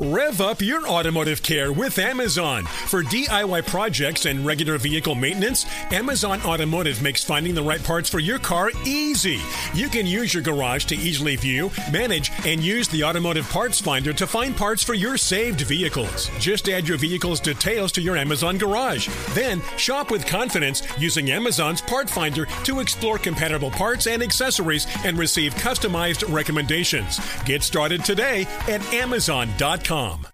Rev up your automotive care with Amazon. For DIY projects and regular vehicle maintenance, Amazon Automotive makes finding the right parts for your car easy. You can use your garage to easily view, manage, and use the automotive parts finder to find parts for your saved vehicles. Just add your vehicle's details to your Amazon garage. Then shop with confidence using Amazon's part finder to explore compatible parts and accessories and receive customized recommendations. Get started today at Amazon.com. Realty.com.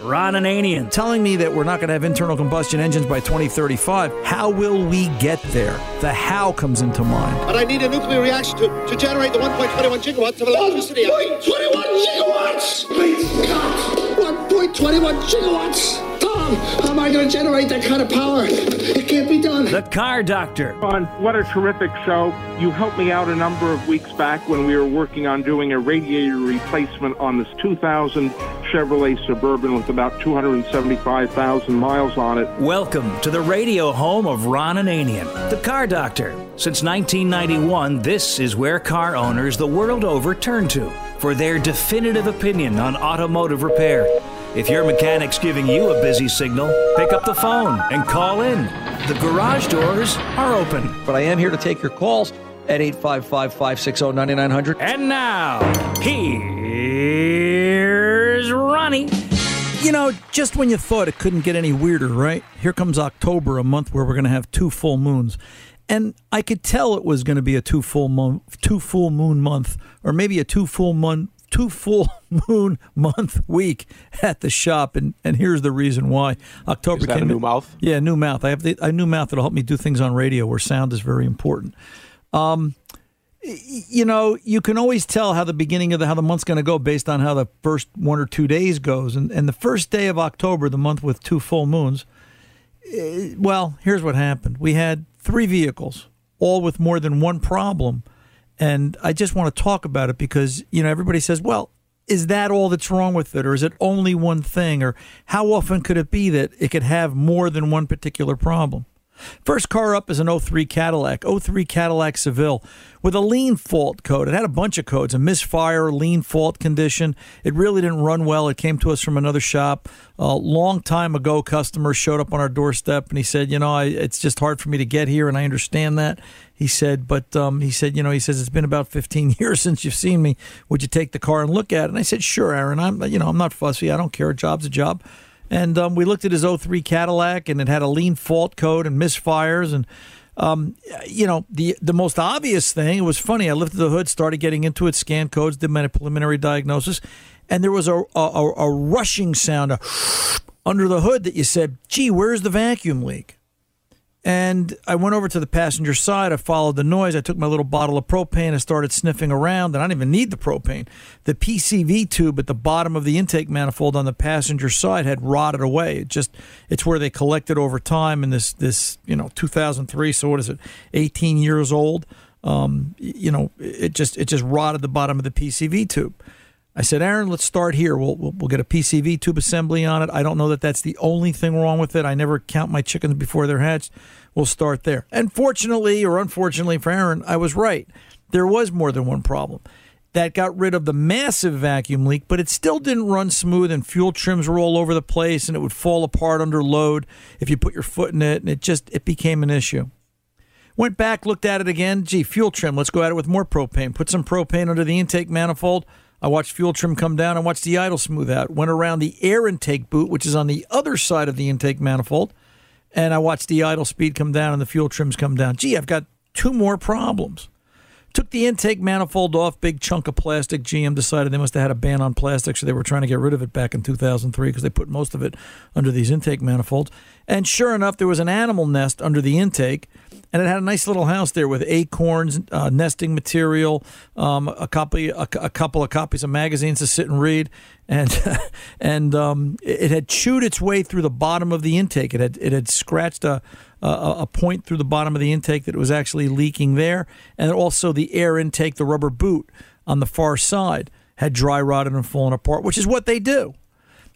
Ron Ananian telling me that we're not going to have internal combustion engines by 2035. How will we get there? The how comes into mind. But I need a nuclear reaction to, to generate the 1.21 gigawatts of electricity. 1.21 gigawatts! Please, God! 1.21 gigawatts! Tom, how am I going to generate that kind of power? It can't be done. The Car Doctor. Ron, what a terrific show. You helped me out a number of weeks back when we were working on doing a radiator replacement on this 2000 Chevrolet Suburban with about 275,000 miles on it. Welcome to the radio home of Ron Ananian, the Car Doctor. Since 1991, this is where car owners the world over turn to for their definitive opinion on automotive repair. If your mechanic's giving you a busy signal, pick up the phone and call in. The garage doors are open. But I am here to take your calls at 855 560 9900. And now, here's Ronnie. You know, just when you thought it couldn't get any weirder, right? Here comes October, a month where we're going to have two full moons. And I could tell it was going to be a two full moon, two full moon month, or maybe a two full month, two full moon month week at the shop. And, and here's the reason why. October Is that a came new in- mouth? Yeah, new mouth. I have the, a new mouth that'll help me do things on radio where sound is very important. Um, you know, you can always tell how the beginning of the how the month's going to go based on how the first one or two days goes. And and the first day of October, the month with two full moons. eh, Well, here's what happened. We had three vehicles, all with more than one problem, and I just want to talk about it because you know everybody says, well. Is that all that's wrong with it, or is it only one thing, or how often could it be that it could have more than one particular problem? First car up is an 03 Cadillac, 03 Cadillac Seville, with a lean fault code. It had a bunch of codes, a misfire, lean fault condition. It really didn't run well. It came to us from another shop. A long time ago, customer showed up on our doorstep and he said, you know, I, it's just hard for me to get here, and I understand that. He said, but um, he said, you know, he says it's been about 15 years since you've seen me. Would you take the car and look at it? And I said, sure, Aaron. I'm, you know, I'm not fussy. I don't care. A job's a job. And um, we looked at his 03 Cadillac, and it had a lean fault code and misfires. And, um, you know, the the most obvious thing, it was funny. I lifted the hood, started getting into it, scanned codes, did my preliminary diagnosis, and there was a, a, a rushing sound a under the hood that you said, gee, where's the vacuum leak? And I went over to the passenger side. I followed the noise. I took my little bottle of propane and started sniffing around. And I didn't even need the propane. The PCV tube at the bottom of the intake manifold on the passenger side had rotted away. It just it's where they collected over time. And this this you know 2003. So what is it? 18 years old. Um, you know it just it just rotted the bottom of the PCV tube. I said, Aaron, let's start here. We'll, we'll, we'll get a PCV tube assembly on it. I don't know that that's the only thing wrong with it. I never count my chickens before they're hatched. We'll start there. And fortunately or unfortunately for Aaron, I was right. There was more than one problem. That got rid of the massive vacuum leak, but it still didn't run smooth, and fuel trims were all over the place, and it would fall apart under load if you put your foot in it, and it just it became an issue. Went back, looked at it again. Gee, fuel trim. Let's go at it with more propane. Put some propane under the intake manifold I watched fuel trim come down. I watched the idle smooth out. Went around the air intake boot, which is on the other side of the intake manifold, and I watched the idle speed come down and the fuel trims come down. Gee, I've got two more problems. Took the intake manifold off, big chunk of plastic. GM decided they must have had a ban on plastic, so they were trying to get rid of it back in 2003 because they put most of it under these intake manifolds. And sure enough, there was an animal nest under the intake and it had a nice little house there with acorns, uh, nesting material, um, a copy, a, a, couple of copies of magazines to sit and read, and and um, it had chewed its way through the bottom of the intake. It had it had scratched a, a, a point through the bottom of the intake that was actually leaking there, and also the air intake, the rubber boot on the far side had dry rotted and fallen apart, which is what they do.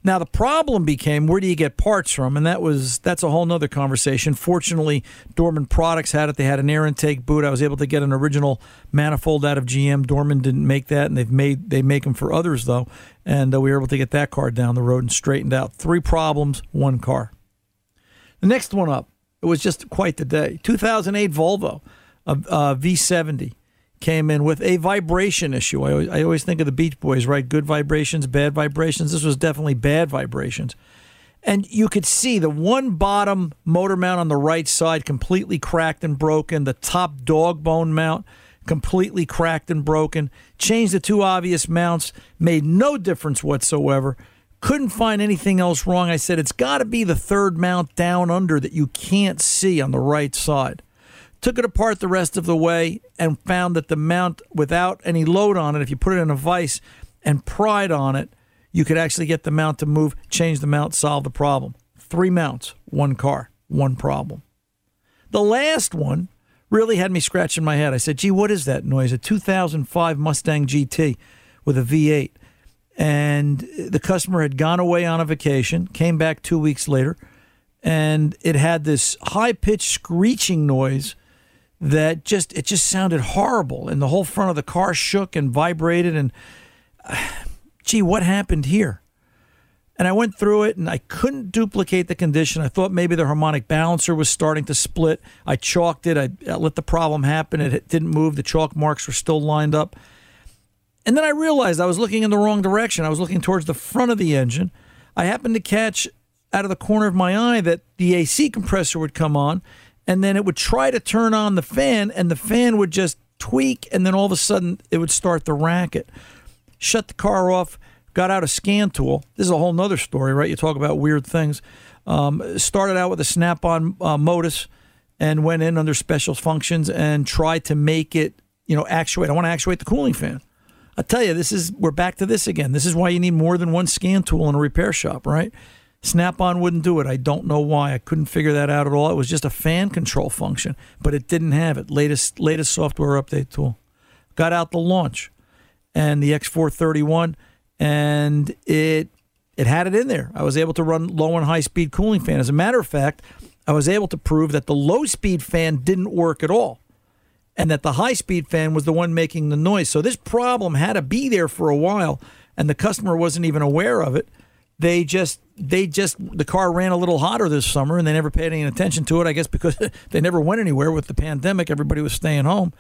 Now the problem became where do you get parts from, and that was that's a whole nother conversation. Fortunately, Dorman Products had it. They had an air intake boot. I was able to get an original manifold out of GM. Dorman didn't make that, and they've made they make them for others though, and uh, we were able to get that car down the road and straightened out. Three problems, one car. The next one up, it was just quite the day. 2008 Volvo, a, a V70 came in with a vibration issue. I always, I always think of the Beach Boys, right? Good vibrations, bad vibrations. This was definitely bad vibrations. And you could see the one bottom motor mount on the right side completely cracked and broken, the top dog bone mount completely cracked and broken. Changed the two obvious mounts, made no difference whatsoever. Couldn't find anything else wrong. I said, it's got to be the third mount down under that you can't see on the right side. Took it apart the rest of the way and found that the mount, without any load on it, if you put it in a vise and pried on it, you could actually get the mount to move, change the mount, solve the problem. Three mounts, one car, one problem. The last one really had me scratching my head. I said, gee, what is that noise? A 2005 Mustang GT with a V8. And the customer had gone away on a vacation, came back two weeks later, and it had this high pitched screeching noise that just it just sounded horrible and the whole front of the car shook and vibrated and uh, gee what happened here and I went through it and I couldn't duplicate the condition. I thought maybe the harmonic balancer was starting to split. I chalked it. I, I let the problem happen. It didn't move. The chalk marks were still lined up. And then I realized I was looking in the wrong direction. I was looking towards the front of the engine. I happened to catch out of the corner of my eye that the AC compressor would come on and then it would try to turn on the fan, and the fan would just tweak, and then all of a sudden it would start the racket. Shut the car off, got out a scan tool. This is a whole nother story, right? You talk about weird things. Um, started out with a snap on uh, Modis and went in under special functions and tried to make it, you know, actuate. I want to actuate the cooling fan. I tell you, this is we're back to this again. This is why you need more than one scan tool in a repair shop, right? Snap on wouldn't do it. I don't know why. I couldn't figure that out at all. It was just a fan control function, but it didn't have it. Latest latest software update tool. Got out the launch and the X431 and it it had it in there. I was able to run low and high speed cooling fan. As a matter of fact, I was able to prove that the low speed fan didn't work at all and that the high speed fan was the one making the noise. So this problem had to be there for a while and the customer wasn't even aware of it. They just they just the car ran a little hotter this summer and they never paid any attention to it i guess because they never went anywhere with the pandemic. Everybody was staying home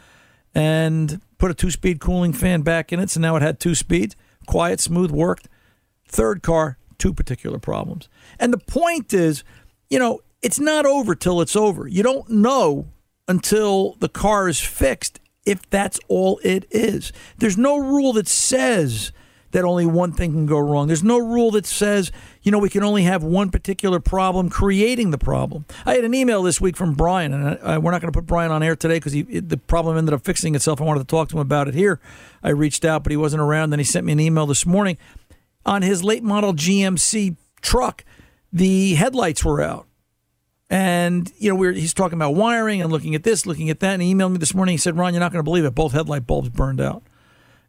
and put a two-speed cooling fan back in it so now it had two speeds. Quiet smooth worked. Third car two particular problems. And the point is you know it's not over till it's over. You don't know until the car is fixed if that's all it is there's no rule that says that only one thing can go wrong. There's no rule that says, you know, we can only have one particular problem creating the problem. I had an email this week from Brian, and I, I, we're not going to put Brian on air today because the problem ended up fixing itself. I wanted to talk to him about it here. I reached out, but he wasn't around. Then he sent me an email this morning on his late model GMC truck. The headlights were out. And you know, we are he's talking about wiring and looking at this, looking at that, and he emailed me this morning. He said, "Ron, you're not going to believe it. Both headlight bulbs burned out."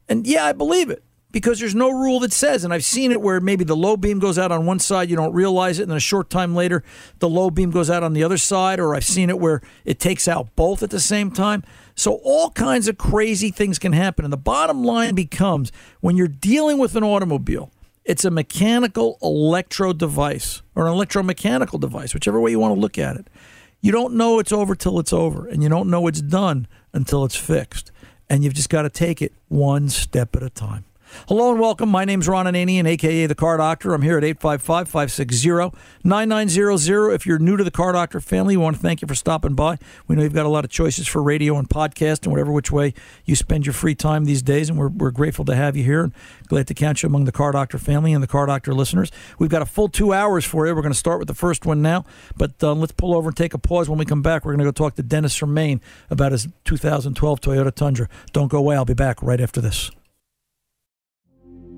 And yeah, I believe it because there's no rule that says, and I've seen it where maybe the low beam goes out on one side, you don't realize it, and then a short time later, the low beam goes out on the other side, or I've seen it where it takes out both at the same time. So all kinds of crazy things can happen. And the bottom line becomes when you're dealing with an automobile, it's a mechanical electro device or an electromechanical device, whichever way you want to look at it. You don't know it's over till it's over, and you don't know it's done until it's fixed. And you've just got to take it one step at a time. Hello and welcome. My name's Ron Ananian, aka the Car Doctor. I'm here at 855 560 9900. If you're new to the Car Doctor family, we want to thank you for stopping by. We know you've got a lot of choices for radio and podcast and whatever which way you spend your free time these days, and we're, we're grateful to have you here and glad to count you among the Car Doctor family and the Car Doctor listeners. We've got a full two hours for you. We're going to start with the first one now, but uh, let's pull over and take a pause. When we come back, we're going to go talk to Dennis from Maine about his 2012 Toyota Tundra. Don't go away. I'll be back right after this.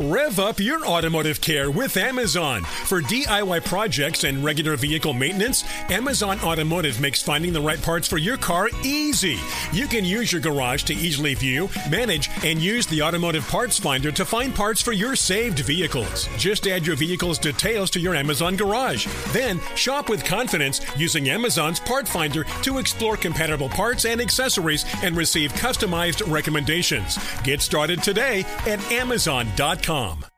Rev up your automotive care with Amazon. For DIY projects and regular vehicle maintenance, Amazon Automotive makes finding the right parts for your car easy. You can use your garage to easily view, manage, and use the automotive parts finder to find parts for your saved vehicles. Just add your vehicle's details to your Amazon garage. Then shop with confidence using Amazon's part finder to explore compatible parts and accessories and receive customized recommendations. Get started today at Amazon.com. Realty.com.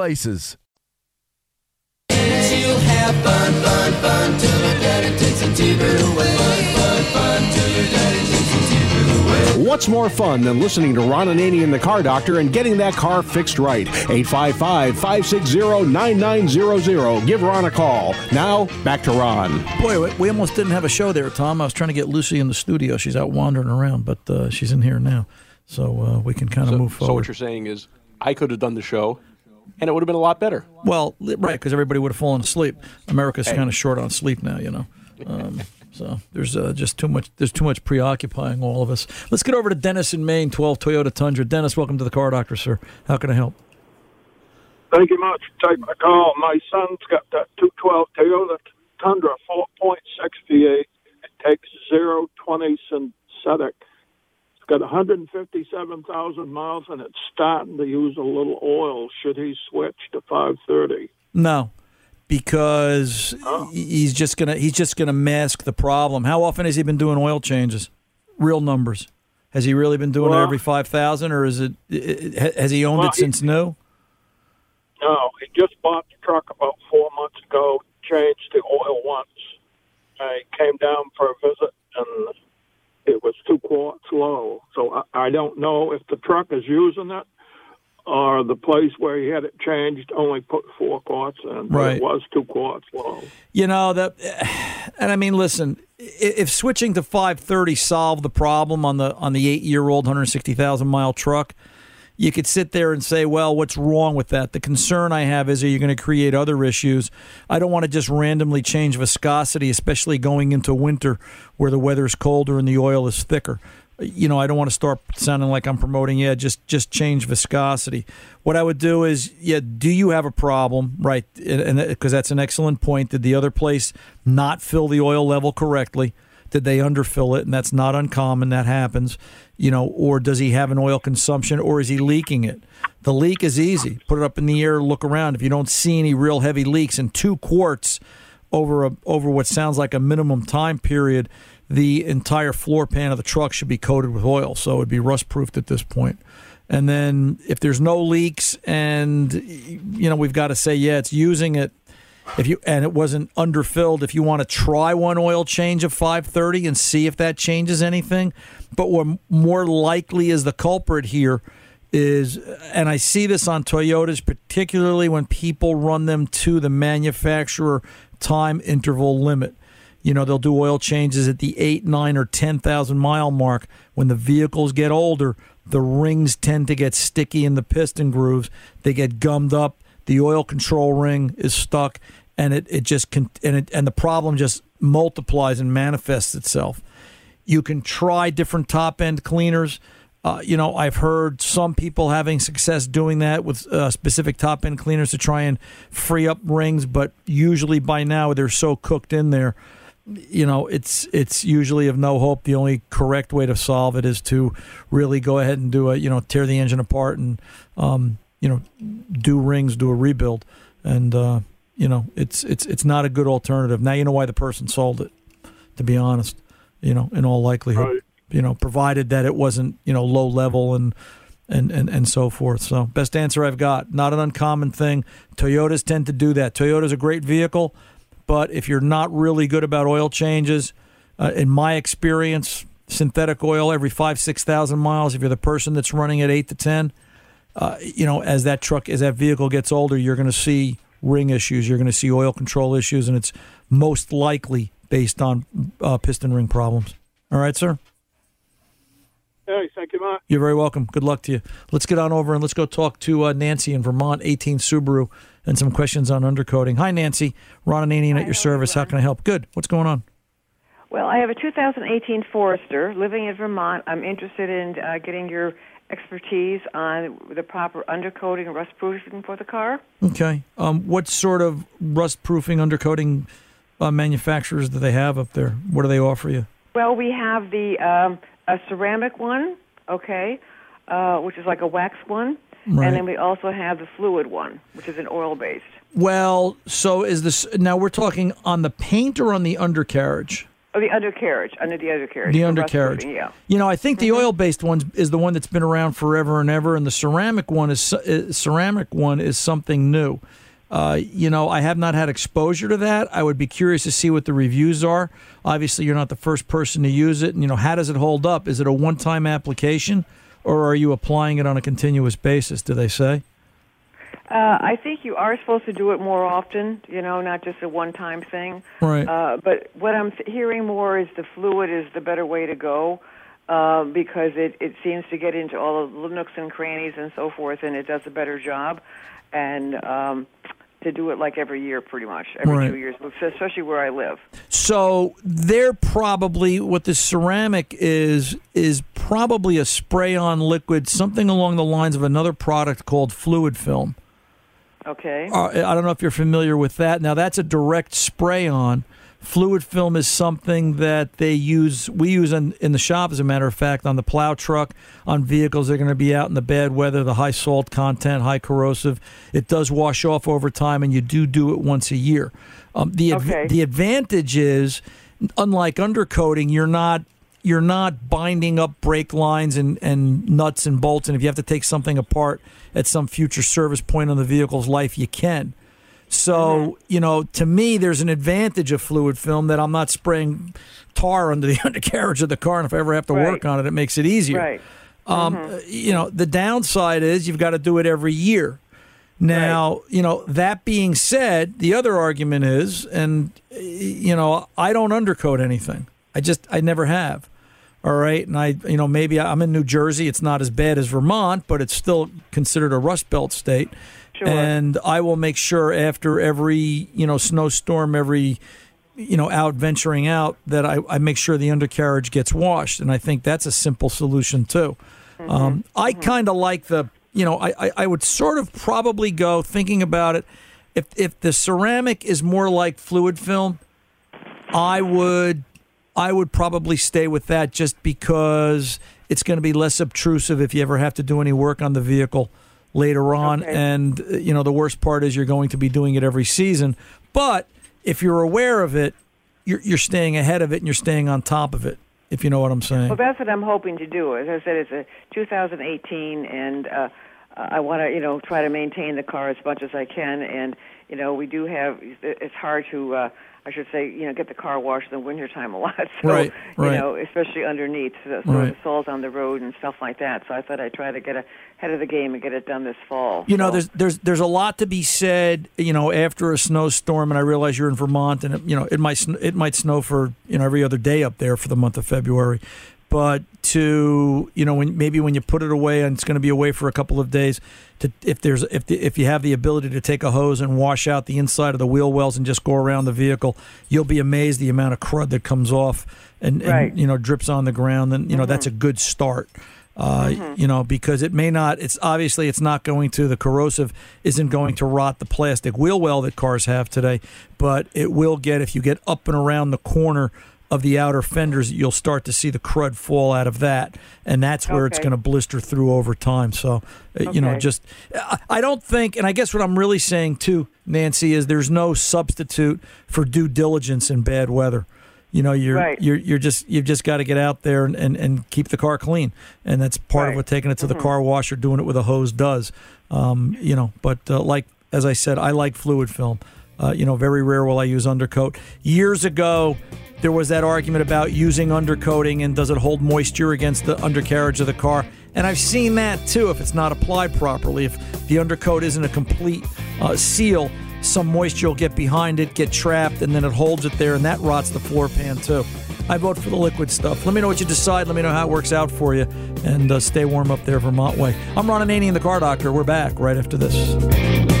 places. What's more fun than listening to Ron Ananian in the Car Doctor and getting that car fixed right? 855 560 9900. Give Ron a call. Now, back to Ron. Boy, we- we almost didn't have a show there, Tom. I was trying to get Lucy in the studio. She's out wandering around, but uh, she's in here now. So uh, we can kind of So, move forward. so forward. what you're saying is, I could have done the show, and it would have been a lot better. Well, right, because everybody would have fallen asleep. America's Hey. kind of short on sleep now, you know. Um, so there's uh, just too much. There's too much preoccupying all of us. Let's get over to Dennis in Maine, 12 Toyota Tundra. Dennis, welcome to the Car Doctor, sir. How can I help? Thank you much for taking my call. My son's got that 212 Toyota Tundra 4.6 V8. It takes zero twenty synthetic. It's got 157,000 miles and it's starting to use a little oil. Should he switch to 530? No, because he's just gonna he's just gonna mask the problem. How often has he been doing oil changes? Real numbers. Has he really been doing it every five thousand, or is it? Has he owned Well, it he- since new? No, he just bought the truck about four months ago, changed the oil once. I came down for a visit and it was two quarts low. So I, I don't know if the truck is using it or the place where he had it changed only put four quarts in. Right. It was two quarts low. You know that, and I mean, listen. If switching to 530 solved the problem on the on the eight year old 160,000 mile truck, you could sit there and say, well, what's wrong with that? The concern I have is, are you going to create other issues? I don't want to just randomly change viscosity, especially going into winter where the weather is colder and the oil is thicker. You know, I don't want to start sounding like I'm promoting, yeah, just just change viscosity. What I would do is, yeah, do you have a problem, right? And because that's an excellent point. Did the other place not fill the oil level correctly? Did they underfill it? And that's not uncommon. That happens, you know. Or does he have an oil consumption, or is he leaking it? The leak is easy. Put it up in the air, look around. If you don't see any real heavy leaks, in two quarts over a over what sounds like a minimum time period, the entire floor pan of the truck should be coated with oil, so it'd be rust proofed at this point. And then if there's no leaks, and you know we've got to say, yeah, it's using it. If you and it wasn't underfilled, if you want to try one oil change of 530 and see if that changes anything, but what more likely is the culprit here is, and I see this on Toyotas, particularly when people run them to the manufacturer time interval limit. You know, they'll do oil changes at the eight, nine, or 10,000 mile mark. When the vehicles get older, the rings tend to get sticky in the piston grooves. They get gummed up. The oil control ring is stuck, and it, it just con- and it, and the problem just multiplies and manifests itself. You can try different top end cleaners. Uh, you know, I've heard some people having success doing that with uh, specific top end cleaners to try and free up rings, but usually by now they're so cooked in there. You know, it's it's usually of no hope. The only correct way to solve it is to really go ahead and do a you know tear the engine apart and um, you know do rings, do a rebuild, and uh, you know it's it's it's not a good alternative. Now you know why the person sold it. To be honest, you know, in all likelihood, you know, provided that it wasn't you know low level and and, and, and so forth. So, best answer I've got. Not an uncommon thing. Toyotas tend to do that. Toyota's a great vehicle, but if you're not really good about oil changes, uh, in my experience, synthetic oil every five, 6,000 miles, if you're the person that's running at eight to 10, uh, you know, as that truck, as that vehicle gets older, you're going to see ring issues. You're going to see oil control issues, and it's most likely based on uh, piston ring problems. All right, sir? Hey, thank you, Mark. You're very welcome. Good luck to you. Let's get on over and let's go talk to uh, Nancy in Vermont, 18 Subaru, and some questions on undercoating. Hi, Nancy. Ron Ananian at your service. How can I help? Good. What's going on? Well, I have a 2018 Forester living in Vermont. I'm interested in uh, getting your expertise on the proper undercoating and rust proofing for the car. Okay. Um, what sort of rust proofing undercoating uh, manufacturers do they have up there? What do they offer you? Well, we have the um, a ceramic one, okay, uh, which is like a wax one, Right. and then we also have the fluid one, which is an oil based. Well, so is this now we're talking on the paint or on the undercarriage? Oh, the undercarriage, under the undercarriage. The undercarriage. Yeah. You know, I think the oil-based one is the one that's been around forever and ever, and the ceramic one is uh, ceramic one is something new. Uh, you know, I have not had exposure to that. I would be curious to see what the reviews are. Obviously, you're not the first person to use it. And, you know, how does it hold up? Is it a one-time application, or are you applying it on a continuous basis? Do they say? Uh, I think you are supposed to do it more often, you know, not just a one-time thing. Right. Uh, but what I'm hearing more is the fluid is the better way to go uh, because it, it seems to get into all of the nooks and crannies and so forth, and it does a better job. And um, to do it like every year, pretty much every Right. two years, especially where I live. So they're probably what the ceramic is is probably a spray-on liquid, something along the lines of another product called fluid film. Okay. Uh, I don't know if you're familiar with that. Now that's a direct spray on. Fluid film is something that they use. We use in, in the shop, as a matter of fact, on the plow truck, on vehicles that are going to be out in the bad weather, the high salt content, high corrosive. It does wash off over time, and you do do it once a year. Um, the Okay. the advantage is, unlike undercoating, you're not you're not binding up brake lines and, and nuts and bolts. And if you have to take something apart at some future service point on the vehicle's life, you can. So, you know, to me, there's an advantage of fluid film that I'm not spraying tar under the undercarriage of the car. And if I ever have to work on it, it makes it easier. Right. Um, You know, the downside is you've got to do it every year. Now, you know, that being said, the other argument is, and, you know, I don't undercoat anything. I just, I never have. All right. And I, you know, maybe I'm in New Jersey. It's not as bad as Vermont, but it's still considered a Rust Belt state. Sure. And I will make sure after every, you know, snowstorm, every, you know, out venturing out, that I, I make sure the undercarriage gets washed. And I think that's a simple solution too. Um, I kind of like the, you know, I, I, I would sort of probably go thinking about it. If if the ceramic is more like fluid film, I would I would probably stay with that just because it's going to be less obtrusive if you ever have to do any work on the vehicle later on. And uh, you know, the worst part is you're going to be doing it every season. But if you're aware of it, you're you're staying ahead of it and you're staying on top of it. If you know what I'm saying. Well, that's what I'm hoping to do. As I said, it's a 2018, and uh, I want to, you know, try to maintain the car as much as I can. And you know, we do have. It's hard to, uh, I should say, you know, get the car washed in the wintertime a lot. So, Right, right. you know, especially underneath, so, so Right. the soil's on the road and stuff like that. So I thought I'd try to get ahead of the game and get it done this fall. You know, there's there's there's a lot to be said. You know, after a snowstorm, and I realize you're in Vermont, and it, you know it might it might snow for you know every other day up there for the month of February. But to you know, when maybe when you put it away and it's going to be away for a couple of days, to if there's if the, if you have the ability to take a hose and wash out the inside of the wheel wells and just go around the vehicle, you'll be amazed the amount of crud that comes off and, Right. and you know drips on the ground. And you know that's a good start uh, you know, because it may not. It's obviously it's not going to the corrosive isn't going to rot the plastic wheel well that cars have today, but it will get if you get up and around the corner of the outer fenders, you'll start to see the crud fall out of that, and that's where it's going to blister through over time. So, uh, you know, just I- don't think, and I guess what I'm really saying too, Nancy, is there's no substitute for due diligence in bad weather. You know, you're Right. you're you're just you've just got to get out there and, and, and keep the car clean, and that's part of what taking it to the Mm-hmm. car wash or doing it with a hose does. Um, you know, but uh, like as I said, I like fluid film. Uh, you know, very rare will I use undercoat. Years ago, there was that argument about using undercoating and does it hold moisture against the undercarriage of the car. And I've seen that too if it's not applied properly. If the undercoat isn't a complete uh, seal, some moisture will get behind it, get trapped, and then it holds it there, and that rots the floor pan too. I vote for the liquid stuff. Let me know what you decide. Let me know how it works out for you, and uh, stay warm up there, Vermont way. I'm Ron Ananian, and the Car Doctor. We're back right after this.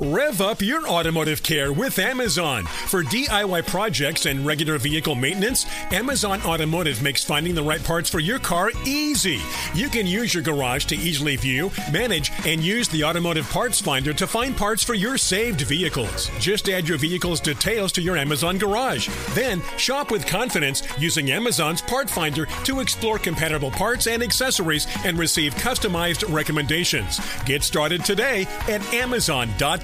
Rev up your automotive care with Amazon. For DIY projects and regular vehicle maintenance, Amazon Automotive makes finding the right parts for your car easy. You can use your garage to easily view, manage, and use the automotive parts finder to find parts for your saved vehicles. Just add your vehicle's details to your Amazon garage. Then shop with confidence using Amazon's part finder to explore compatible parts and accessories and receive customized recommendations. Get started today at Amazon.com.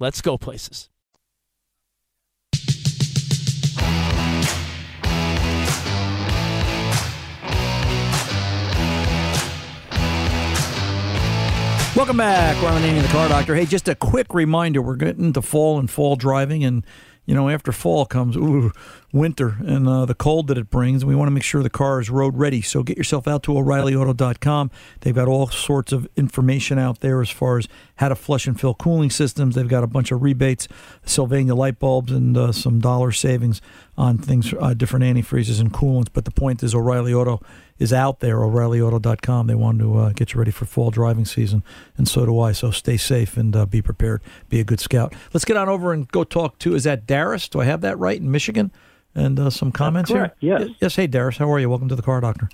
let's go places. Welcome back. Ron Ananian, the Car Doctor. Hey, just a quick reminder: we're getting to fall and fall driving, and you know, after fall comes ooh, winter and uh, the cold that it brings. And we want to make sure the car is road ready. So get yourself out to O'ReillyAuto.com. They've got all sorts of information out there as far as how to flush and fill cooling systems. They've got a bunch of rebates, Sylvania light bulbs, and uh, some dollar savings on things, uh, different antifreezes and coolants. But the point is, O'Reilly Auto is out there, O'ReillyAuto.com. They want to uh, get you ready for fall driving season, and so do I. So stay safe and uh, be prepared. Be a good scout. Let's get on over and go talk to, is that Darris? Do I have that right in Michigan? And uh, some comments here? yes. Yes. Hey, Darius. How are you? Welcome to the Car Doctor.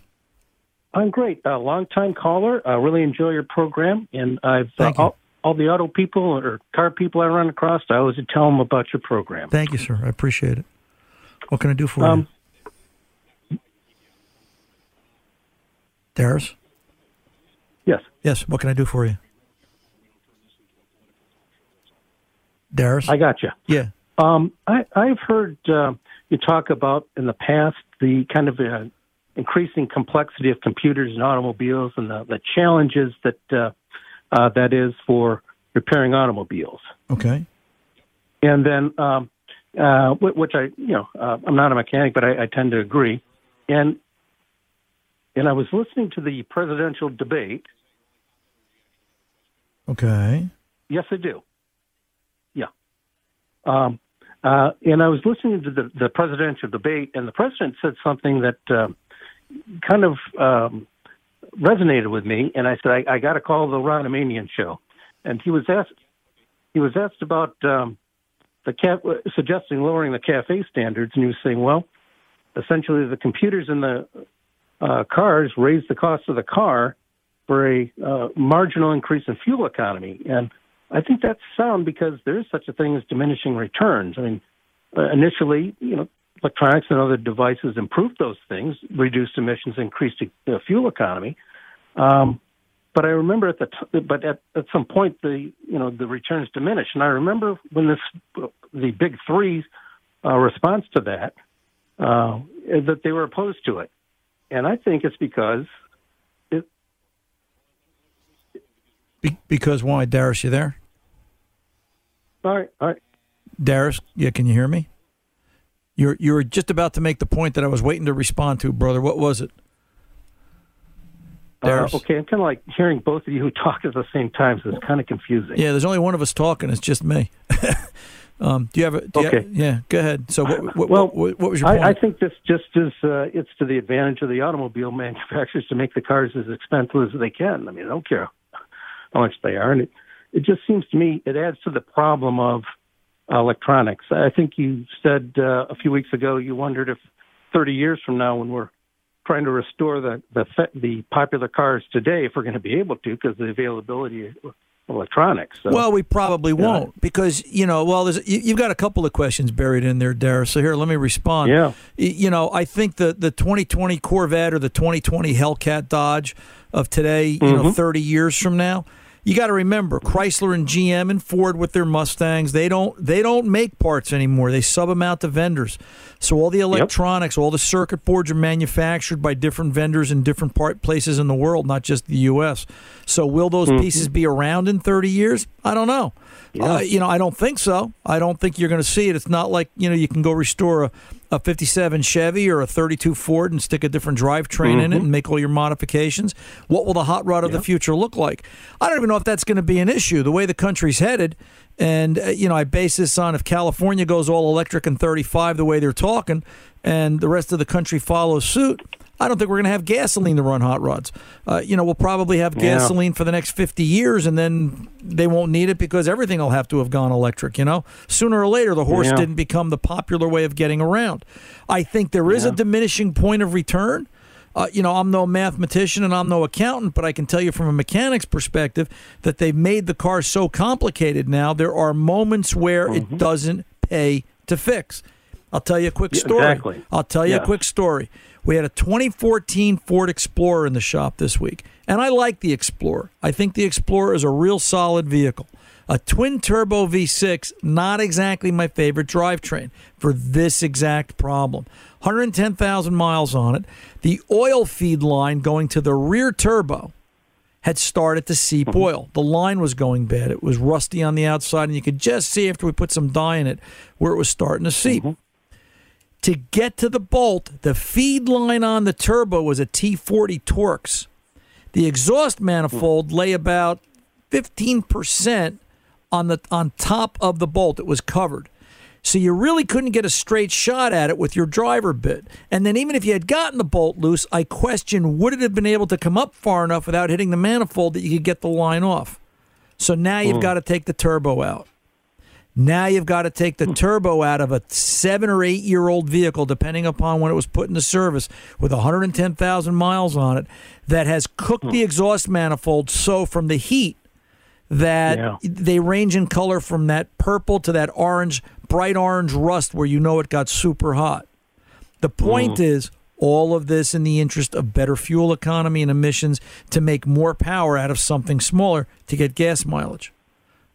I'm great. A long time caller. I really enjoy your program, and I've uh, all, all the auto people or car people I run across. I always tell them about your program. Thank you, sir. I appreciate it. What can I do for Um, you? Darius? Yes. Yes. What can I do for you? Darius? I got you. Yeah. Um, I, I've heard uh, you talk about in the past the kind of uh, increasing complexity of computers and automobiles and the, the challenges that uh, uh, that is for repairing automobiles. Okay. And then um, uh, which I, you know, uh, I'm not a mechanic, but I, I tend to agree. And and I was listening to the presidential debate. Okay. Yes, I do. Yeah. Um, uh, and I was listening to the, the presidential debate, and the president said something that uh, kind of um, resonated with me. And I said, I, I got to call the Ron Ananian show. And he was asked, he was asked about um, the ca- suggesting lowering the CAFE standards, and he was saying, well, essentially the computers in the uh, cars raise the cost of the car for a uh, marginal increase in fuel economy. And I think that's sound because there is such a thing as diminishing returns. I mean, uh, initially, you know, electronics and other devices improved those things, reduced emissions, increased the fuel economy. Um, but I remember at the t- but at, at some point the you know the returns diminished, and I remember when this the big three uh, response to that uh, that they were opposed to it, and I think it's because Be- because why, Darius? You there? all right, all right. Darius, yeah, can you hear me? You're you were just about to make the point that I was waiting to respond to, brother. What was it? Uh, okay, I'm kind of like hearing both of you who talk at the same time, so it's kind of confusing. Yeah, there's only one of us talking. It's just me. um, do you have a? Okay. have- yeah, go ahead. So, what, what, well, what, what was your point? I, I think this just is uh, it's to the advantage of the automobile manufacturers to make the cars as expensive as they can. I mean, I don't care how much they are, and it it just seems to me it adds to the problem of electronics. I think you said uh, a few weeks ago you wondered if 30 years from now, when we're trying to restore the the, the popular cars today, if we're going to be able to, because the availability of electronics. So, well, we probably won't because you know. Well, there's you, you've got a couple of questions buried in there, Darius. So here, let me respond. Yeah. You know, I think the the 2020 Corvette or the 2020 Hellcat Dodge of today, you know, Mhm. 30 years from now. You got to remember Chrysler and GM and Ford with their Mustangs. They don't they don't make parts anymore. They sub them out to vendors. So all the electronics, all the circuit boards are manufactured by different vendors in different part places in the world, not just the U.S. So will those Mhm. pieces be around in 30 years? I don't know. Uh, you know, I don't think so. I don't think you're going to see it. It's not like you know you can go restore a, a 57 Chevy or a 32 Ford and stick a different drivetrain in it Mhm. and make all your modifications. What will the hot rod of the future look like? I don't even know if that's going to be an issue. The way the country's headed, and uh, you know, I base this on if California goes all electric in 35 the way they're talking, and the rest of the country follows suit. I don't think we're going to have gasoline to run hot rods. Uh, you know, we'll probably have Yeah. gasoline for the next 50 years, and then they won't need it because everything will have to have gone electric. You know, sooner or later, the horse Yeah. didn't become the popular way of getting around. I think there is a diminishing point of return. Uh, you know, I'm no mathematician and I'm no accountant, but I can tell you from a mechanic's perspective that they've made the car so complicated now. There are moments where it doesn't pay to fix. I'll tell you a quick story. exactly. I'll tell you Yeah. a quick story. We had a 2014 Ford Explorer in the shop this week, and I like the Explorer. I think the Explorer is a real solid vehicle. A twin turbo V6, not exactly my favorite drivetrain for this exact problem. 110,000 miles on it. The oil feed line going to the rear turbo had started to seep mm-hmm. oil. The line was going bad. It was rusty on the outside, and you could just see after we put some dye in it where it was starting to seep. Mm-hmm. To get to the bolt, the feed line on the turbo was a T40 Torx. The exhaust manifold lay about 15% on the on top of the bolt. It was covered. So you really couldn't get a straight shot at it with your driver bit. And then even if you had gotten the bolt loose, I question would it have been able to come up far enough without hitting the manifold that you could get the line off. So now you've Mm. got to take the turbo out. Now you've got to take the hmm. turbo out of a seven or eight year old vehicle, depending upon when it was put into service, with 110,000 miles on it, that has cooked the hmm. exhaust manifold so from the heat that Yeah. they range in color from that purple to that orange, bright orange rust where you know it got super hot. The point hmm. is, all of this in the interest of better fuel economy and emissions to make more power out of something smaller to get gas mileage.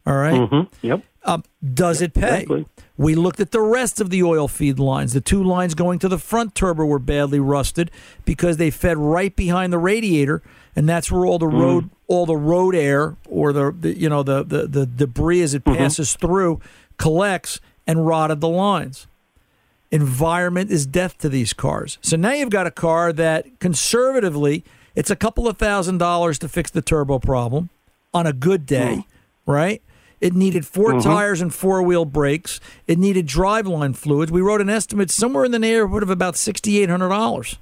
All right? mm-hmm. Yep. Um, does it pay? exactly. We looked at the rest of the oil feed lines. The two lines going to the front turbo were badly rusted because they fed right behind the radiator, and that's where all the mm-hmm. road all the road air or the, the you know the, the the debris as it mm-hmm. passes through collects and rotted the lines. Environment is death to these cars. So now you've got a car that conservatively, it's a couple of thousand dollars to fix the turbo problem on a good day, mm. right? It needed 4 Mhm. tires and four wheel brakes. It needed driveline fluids. We wrote an estimate somewhere in the neighborhood of about $6,800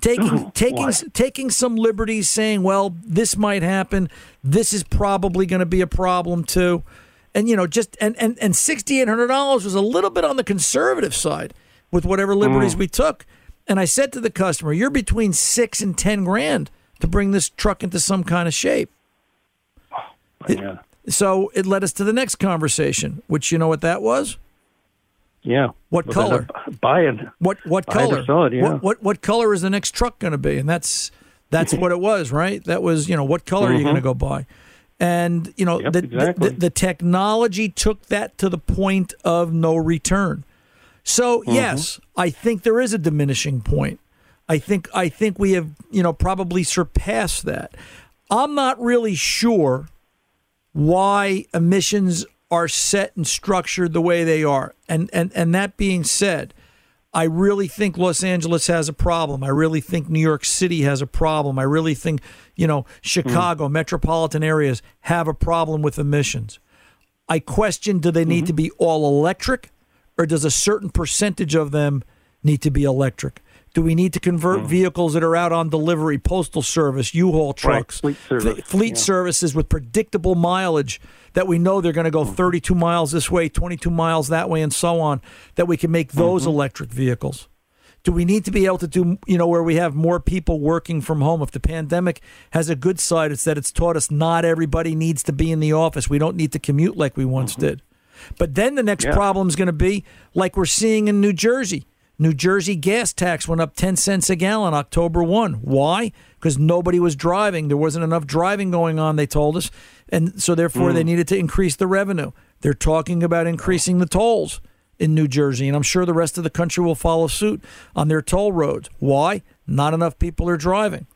taking taking taking some liberties saying well this might happen this is probably going to be a problem too and you know just and and, and $6800 was a little bit on the conservative side with whatever liberties Mm. we took and i said to the customer you're between 6 and 10 grand to bring this truck into some kind of shape It- yeah. So it led us to the next conversation which you know what that was Yeah. What Well, color? then, Buy it. What what color? thought, yeah. What what what color is the next truck going to be? And that's that's what it was, right? That was you know what color are you going to go buy? And you know Yep, the, exactly. the the technology took that to the point of no return. So Mm-hmm. yes, I think there is a diminishing point. I think I think we have you know probably surpassed that. I'm not really sure why emissions are set and structured the way they are. And and and that being said, I really think Los Angeles has a problem. I really think New York City has a problem. I really think, you know, Chicago, mm. metropolitan areas have a problem with emissions. I question do they need mm-hmm. to be all electric or does a certain percentage of them need to be electric? Do we need to convert mm. vehicles that are out on delivery, postal service, U-Haul trucks, fleet fle- service, fleet yeah. services with predictable mileage that we know they're going to go mm-hmm. 32 miles this way, 22 miles that way, and so on, that we can make those mm-hmm. electric vehicles? Do we need to be able to do, you know, where we have more people working from home? If the pandemic has a good side, it's that it's taught us not everybody needs to be in the office. We don't need to commute like we once mm-hmm. did. But then the next Yeah. problem is going to be like we're seeing in New Jersey. New Jersey gas tax went up 10 cents a gallon October 1. Why? Because nobody was driving. There wasn't enough driving going on, they told us. And so, therefore, they hmm. needed to increase the revenue. They're talking about increasing the tolls in New Jersey. And I'm sure the rest of the country will follow suit on their toll roads. Why? Not enough people are driving.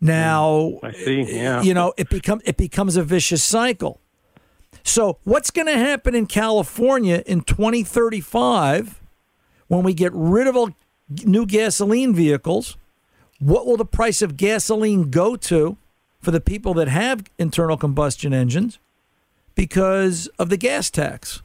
Now, hmm. I see. Yeah. you know, it become it becomes a vicious cycle. So, what's going to happen in California in 2035 when we get rid of all new gasoline vehicles? What will the price of gasoline go to for the people that have internal combustion engines because of the gas tax?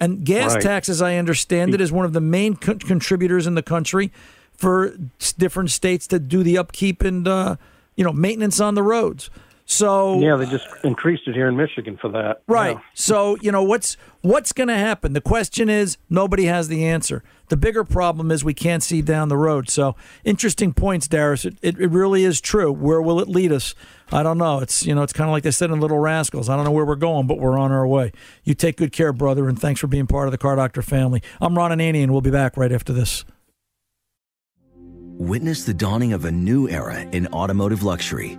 And gas Right. tax, as I understand it, is one of the main con- contributors in the country for different states to do the upkeep and uh, you know maintenance on the roads. So yeah, they just increased it here in Michigan for that. Right. Yeah. So, you know, what's what's going to happen? The question is nobody has the answer. The bigger problem is we can't see down the road. So, interesting points, Darius. It, it, it really is true. Where will it lead us? I don't know. It's, you know, it's kind of like they said in Little Rascals. I don't know where we're going, but we're on our way. You take good care, brother, and thanks for being part of the Car Doctor family. I'm Ron Ananian, and we'll be back right after this. Witness the dawning of a new era in automotive luxury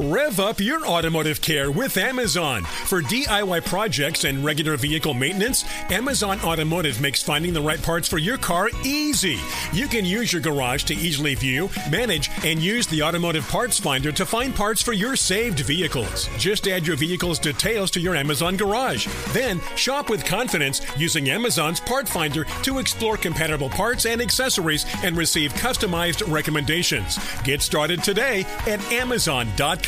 Rev up your automotive care with Amazon. For DIY projects and regular vehicle maintenance, Amazon Automotive makes finding the right parts for your car easy. You can use your garage to easily view, manage, and use the automotive parts finder to find parts for your saved vehicles. Just add your vehicle's details to your Amazon garage. Then shop with confidence using Amazon's part finder to explore compatible parts and accessories and receive customized recommendations. Get started today at Amazon.com.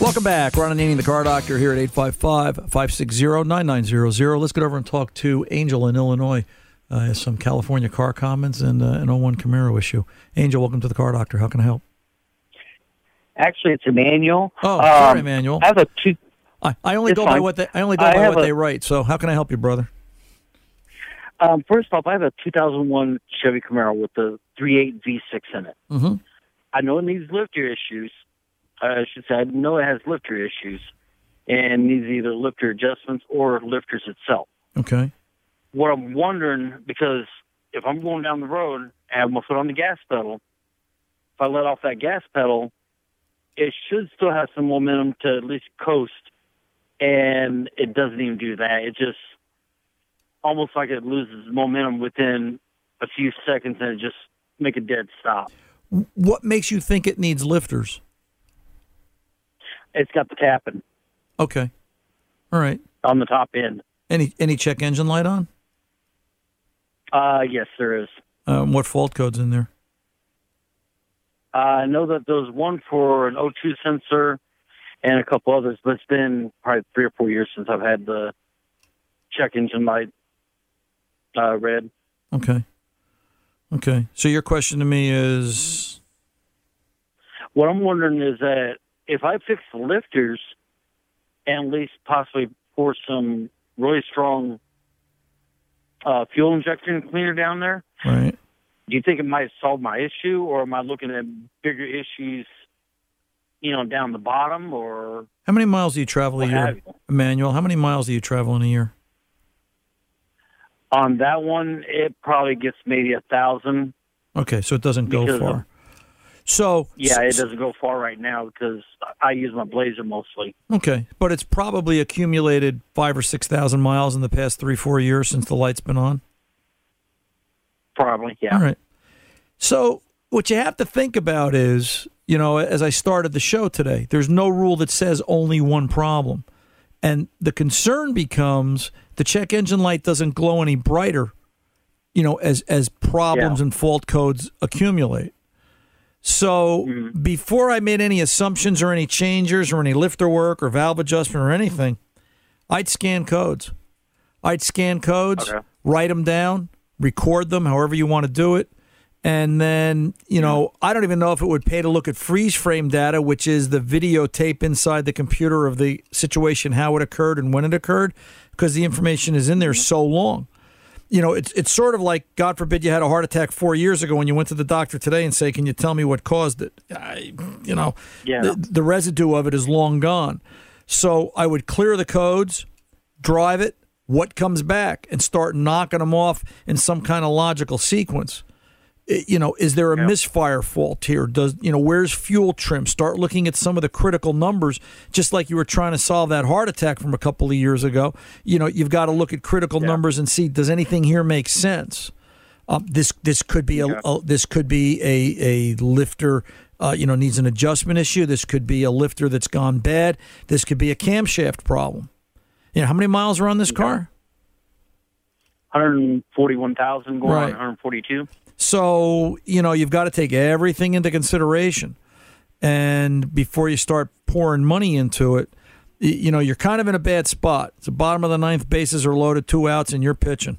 Welcome back. Ron Ananian, the car doctor, here at 855 560 9900. Let's get over and talk to Angel in Illinois. Uh, has some California car comments and uh, an 01 Camaro issue. Angel, welcome to the car doctor. How can I help? Actually, it's Emmanuel. Oh, sorry, Um, Emmanuel. I have a two. I, I only It's go by what they I only go I by what a- they write. So how can I help you, brother? Um, first off, I have a 2001 Chevy Camaro with the 3.8 V6 in it. Mm-hmm. I know it needs lifter issues. I should say I know it has lifter issues and needs either lifter adjustments or lifters itself. Okay. What I'm wondering, because if I'm going down the road and I have my foot on the gas pedal, if I let off that gas pedal, it should still have some momentum to at least coast, and it doesn't even do that. It just almost like it loses momentum within a few seconds and it just make a dead stop. What makes you think it needs lifters? It's got the tapping Okay. All right. on the top end. Any any check engine light on? Uh, yes, there is. Um, what fault code's in there? Uh, I know that there's one for an O2 sensor and a couple others, but it's been probably three or four years since I've had the check engine light uh, red. Okay. Okay. So your question to me is What I'm wondering is that if I fix the lifters and at least possibly pour some really strong uh, fuel injection cleaner down there, right. do you think it might solve my issue, or am I looking at bigger issues, you know, down the bottom, or How many miles do you travel a year, you? Emmanuel? How many miles do you travel in a year? on that one, it probably gets maybe a thousand. Okay, so it doesn't go far. So Yeah, it doesn't go far right now because I use my Blazer mostly. Okay, but it's probably accumulated five or six thousand miles in the past three, four years since the light's been on. Probably, yeah. All right. So what you have to think about is, you know, as I started the show today, there's no rule that says only one problem, and the concern becomes the check engine light doesn't glow any brighter, you know, as as problems and fault codes accumulate. So mm-hmm. before I made any assumptions or any changes or any lifter work or valve adjustment or anything, I'd scan codes. I'd scan codes, write them down, record them, however you want to do it. And then, you know, I don't even know if it would pay to look at freeze frame data, which is the videotape inside the computer of the situation, how it occurred and when it occurred, because the information is in there so long. you know, it's it's sort of like God forbid you had a heart attack four years ago when you went to the doctor today and say, "Can you tell me what caused it?" I, you know, Yeah. the, the residue of it is long gone. So I would clear the codes, drive it, what comes back, and start knocking them off in some kind of logical sequence. I- You know, is there a misfire fault here? Does you know where's fuel trim? Start looking at some of the critical numbers, just like you were trying to solve that heart attack from a couple of years ago. You know, you've got to look at critical numbers and see does anything here make sense. Um, this this could be a, a this could be a a lifter. Uh, you know, needs an adjustment issue. This could be a lifter that's gone bad. This could be a camshaft problem. You know, how many miles are on this car? 141,000 going Right. on 142. So, you know, you've got to take everything into consideration. And before you start pouring money into it, you know, you're kind of in a bad spot. It's the bottom of the ninth, bases are loaded, two outs, and you're pitching.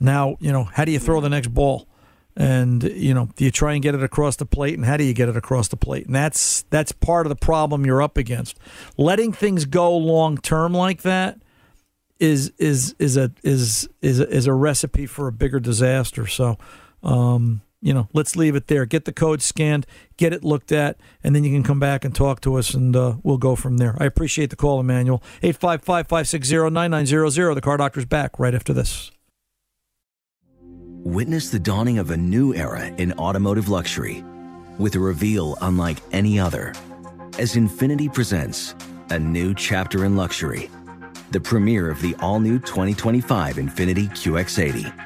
Now, you know, how do you throw the next ball? And, you know, do you try and get it across the plate? And how do you get it across the plate? And that's that's part of the problem you're up against. Letting things go long term like that is is is a is is is a recipe for a bigger disaster. So, um, you know, let's leave it there. Get the code scanned, get it looked at, and then you can come back and talk to us, and uh, we'll go from there. I appreciate the call, Emmanuel. 855-560-9900. The Car Doctor's back right after this. Witness the dawning of a new era in automotive luxury with a reveal unlike any other as Infiniti presents a new chapter in luxury, the premiere of the all new 2025 Infiniti QX80.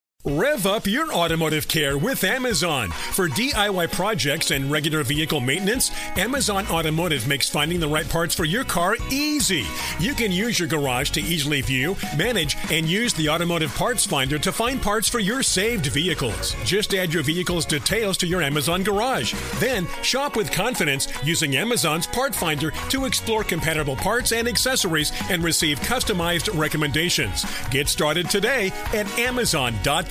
Rev up your automotive care with Amazon. For DIY projects and regular vehicle maintenance, Amazon Automotive makes finding the right parts for your car easy. You can use your garage to easily view, manage, and use the automotive parts finder to find parts for your saved vehicles. Just add your vehicle's details to your Amazon garage. Then shop with confidence using Amazon's part finder to explore compatible parts and accessories and receive customized recommendations. Get started today at Amazon.com.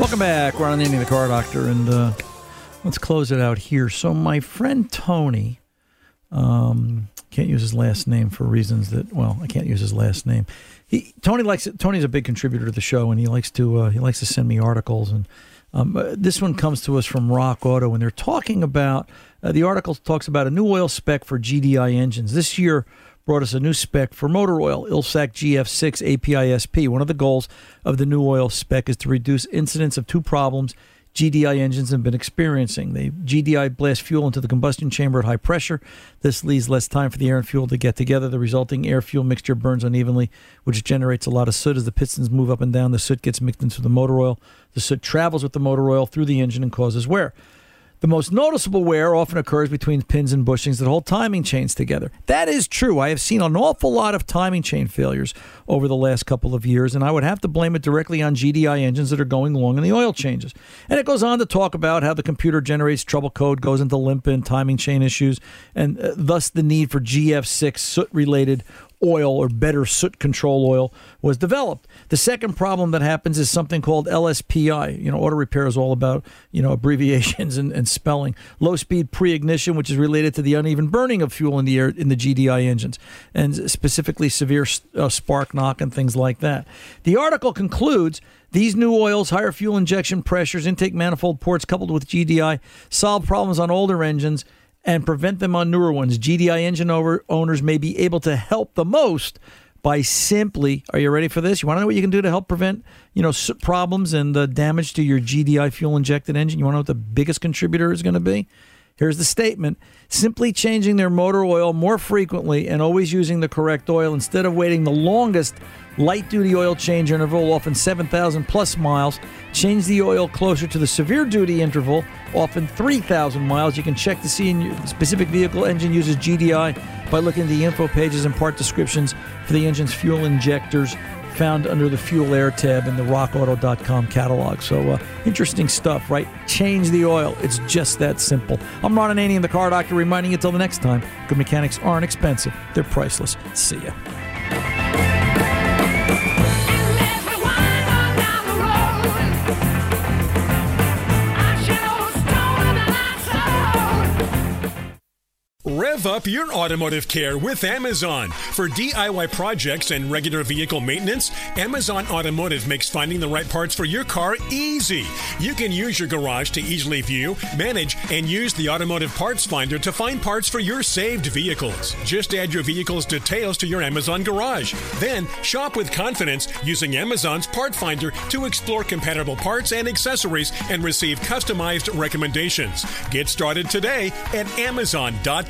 Welcome back. We're on the ending of the car doctor, and uh, let's close it out here. So, my friend Tony, um, can't use his last name for reasons that well, I can't use his last name. He Tony likes it. Tony's a big contributor to the show, and he likes to uh, he likes to send me articles. And um, uh, this one comes to us from Rock Auto, and they're talking about uh, the article talks about a new oil spec for GDI engines this year. Brought us a new spec for motor oil, Ilsac GF6 APISP. One of the goals of the new oil spec is to reduce incidence of two problems GDI engines have been experiencing. They GDI blast fuel into the combustion chamber at high pressure. This leaves less time for the air and fuel to get together. The resulting air fuel mixture burns unevenly, which generates a lot of soot. As the pistons move up and down, the soot gets mixed into the motor oil. The soot travels with the motor oil through the engine and causes wear. The most noticeable wear often occurs between pins and bushings that hold timing chains together. That is true. I have seen an awful lot of timing chain failures over the last couple of years, and I would have to blame it directly on GDI engines that are going long in the oil changes. And it goes on to talk about how the computer generates trouble code, goes into limp in, timing chain issues, and uh, thus the need for GF6 soot related oil or better soot control oil was developed. The second problem that happens is something called LSPI. You know, auto repair is all about, you know, abbreviations and, and spelling. Low speed pre ignition, which is related to the uneven burning of fuel in the air in the GDI engines, and specifically severe uh, spark knock and things like that. The article concludes these new oils, higher fuel injection pressures, intake manifold ports coupled with GDI solve problems on older engines and prevent them on newer ones. GDI engine owners may be able to help the most by simply are you ready for this? You want to know what you can do to help prevent you know problems and the damage to your gdi fuel injected engine? You want to know what the biggest contributor is going to be here's the statement. Simply changing their motor oil more frequently and always using the correct oil instead of waiting the longest light duty oil change interval often 7000 plus miles change the oil closer to the severe duty interval often 3000 miles. You can check to see in your specific vehicle engine uses gdi by looking at the info pages and part descriptions for the engine's fuel injectors found under the fuel air tab in the rockauto.com catalog. So uh, interesting stuff, right? Change the oil. It's just that simple. I'm Ron Ananian, the car doctor, reminding you until the next time, good mechanics aren't expensive. They're priceless. See ya. Rev up your automotive care with Amazon. For DIY projects and regular vehicle maintenance, Amazon Automotive makes finding the right parts for your car easy. You can use your garage to easily view, manage, and use the automotive parts finder to find parts for your saved vehicles. Just add your vehicle's details to your Amazon garage. Then shop with confidence using Amazon's part finder to explore compatible parts and accessories and receive customized recommendations. Get started today at Amazon.com.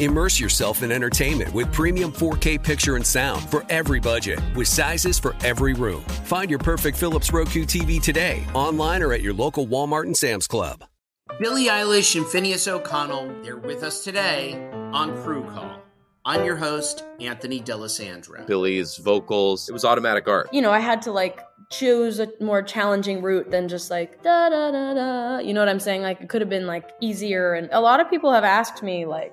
Immerse yourself in entertainment with premium 4K picture and sound for every budget, with sizes for every room. Find your perfect Philips Roku TV today, online or at your local Walmart and Sam's Club. Billie Eilish and Finneas O'Connell, they're with us today on Crew Call. I'm your host, Anthony D'Alessandro. Billie's vocals, it was automatic art. You know, I had to like choose a more challenging route than just like da da da da. You know what I'm saying? Like it could have been like easier. And a lot of people have asked me like,